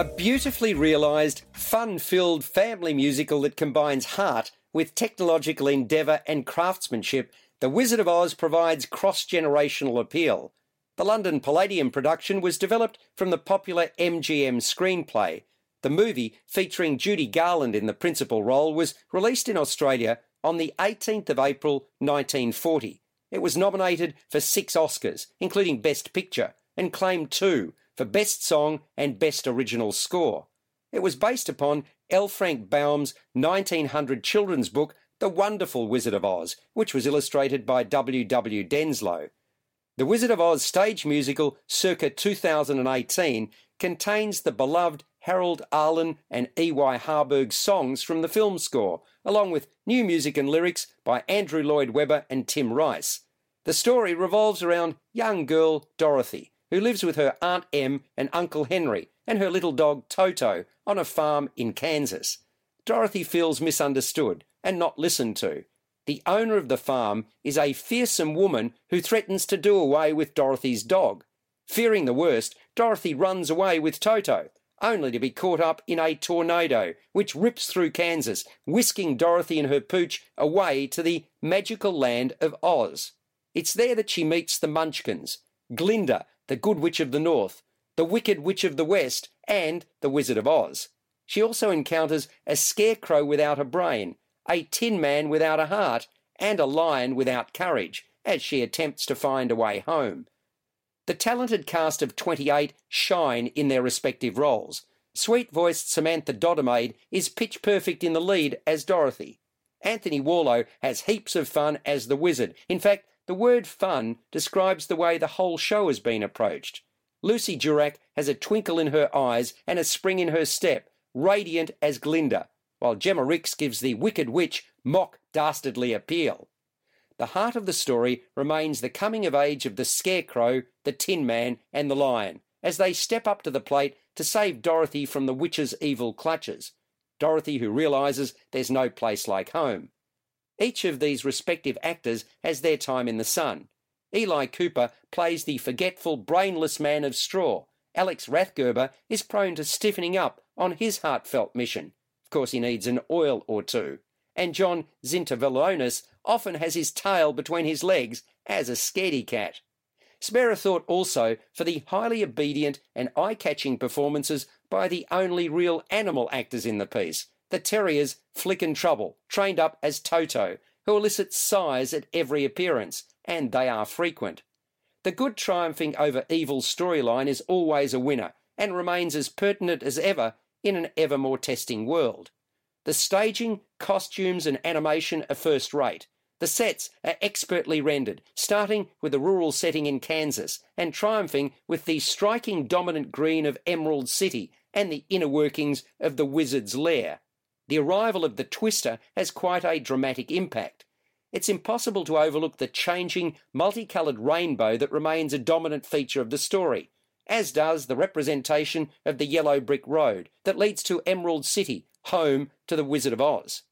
A beautifully realised, fun filled family musical that combines heart with technological endeavour and craftsmanship, The Wizard of Oz provides cross generational appeal. The London Palladium production was developed from the popular MGM screenplay. The movie, featuring Judy Garland in the principal role, was released in Australia on the 18th of April 1940. It was nominated for six Oscars, including Best Picture, and claimed two for Best Song and Best Original Score. It was based upon L. Frank Baum's 1900 children's book, The Wonderful Wizard of Oz, which was illustrated by W. W. Denslow. The Wizard of Oz stage musical, circa 2018, contains the beloved Harold Arlen and E.Y. Harburg songs from the film score, along with new music and lyrics by Andrew Lloyd Webber and Tim Rice. The story revolves around young girl Dorothy, who lives with her Aunt Em and Uncle Henry and her little dog Toto on a farm in Kansas. Dorothy feels misunderstood and not listened to. The owner of the farm is a fearsome woman who threatens to do away with Dorothy's dog. Fearing the worst, Dorothy runs away with Toto, only to be caught up in a tornado which rips through Kansas, whisking Dorothy and her pooch away to the magical land of Oz. It's there that she meets the Munchkins, Glinda, the Good Witch of the North, the Wicked Witch of the West, and the Wizard of Oz. She also encounters a scarecrow without a brain, a tin man without a heart, and a lion without courage, as she attempts to find a way home. The talented cast of 28 shine in their respective roles. Sweet voiced Samantha Dodemaide is pitch perfect in the lead as Dorothy. Anthony Warlow has heaps of fun as the wizard. In fact, the word fun describes the way the whole show has been approached. Lucy Durack has a twinkle in her eyes and a spring in her step, radiant as Glinda, while Jemma Rix gives the Wicked Witch mock dastardly appeal. The heart of the story remains the coming of age of the Scarecrow, the Tin Man, and the Lion, as they step up to the plate to save Dorothy from the witch's evil clutches. Dorothy, who realizes there's no place like home. Each of these respective actors has their time in the sun. Eli Cooper plays the forgetful, brainless man of straw. Alex Rathgeber is prone to stiffening up on his heartfelt mission. Of course, he needs an oil or two. And John Xintavelonis often has his tail between his legs as a scaredy cat. Spare a thought also for the highly obedient and eye catching performances by the only real animal actors in the piece, the terriers Flick and Trouble, trained up as Toto, who elicit sighs at every appearance, and they are frequent. The good triumphing over evil storyline is always a winner, and remains as pertinent as ever in an ever more testing world. The staging, costumes, and animation are first rate. The sets are expertly rendered, starting with a rural setting in Kansas and triumphing with the striking dominant green of Emerald City and the inner workings of the Wizard's Lair. The arrival of the Twister has quite a dramatic impact. It's impossible to overlook the changing, multicoloured rainbow that remains a dominant feature of the story, as does the representation of the yellow brick road that leads to Emerald City, home to the Wizard of Oz.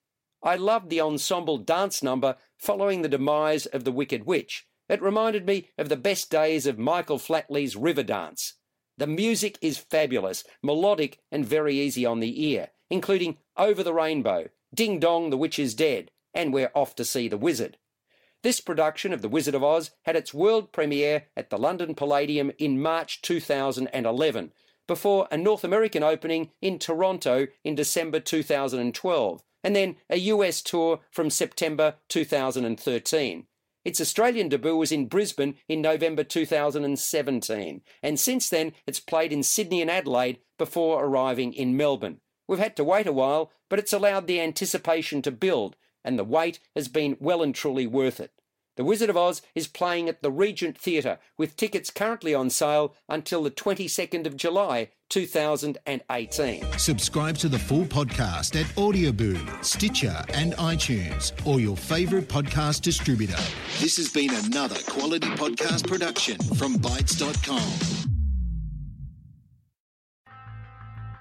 I loved the ensemble dance number following the demise of the Wicked Witch. It reminded me of the best days of Michael Flatley's Riverdance. The music is fabulous, melodic, and very easy on the ear, including Over the Rainbow, Ding Dong, the Witch is Dead, and We're Off to See the Wizard. This production of The Wizard of Oz had its world premiere at the London Palladium in March 2011, before a North American opening in Toronto in December 2012, and then a US tour from September 2013. Its Australian debut was in Brisbane in November 2017, and since then it's played in Sydney and Adelaide before arriving in Melbourne. We've had to wait a while, but it's allowed the anticipation to build, and the wait has been well and truly worth it. The Wizard of Oz is playing at the Regent Theatre, with tickets currently on sale until the 22nd of July 2018. Subscribe to the full podcast at Audioboom, Stitcher, and iTunes, or your favourite podcast distributor. This has been another quality podcast production from Bytes.com.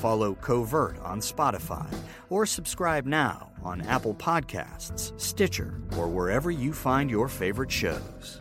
Follow Covert on Spotify or subscribe now on Apple Podcasts, Stitcher, or wherever you find your favorite shows.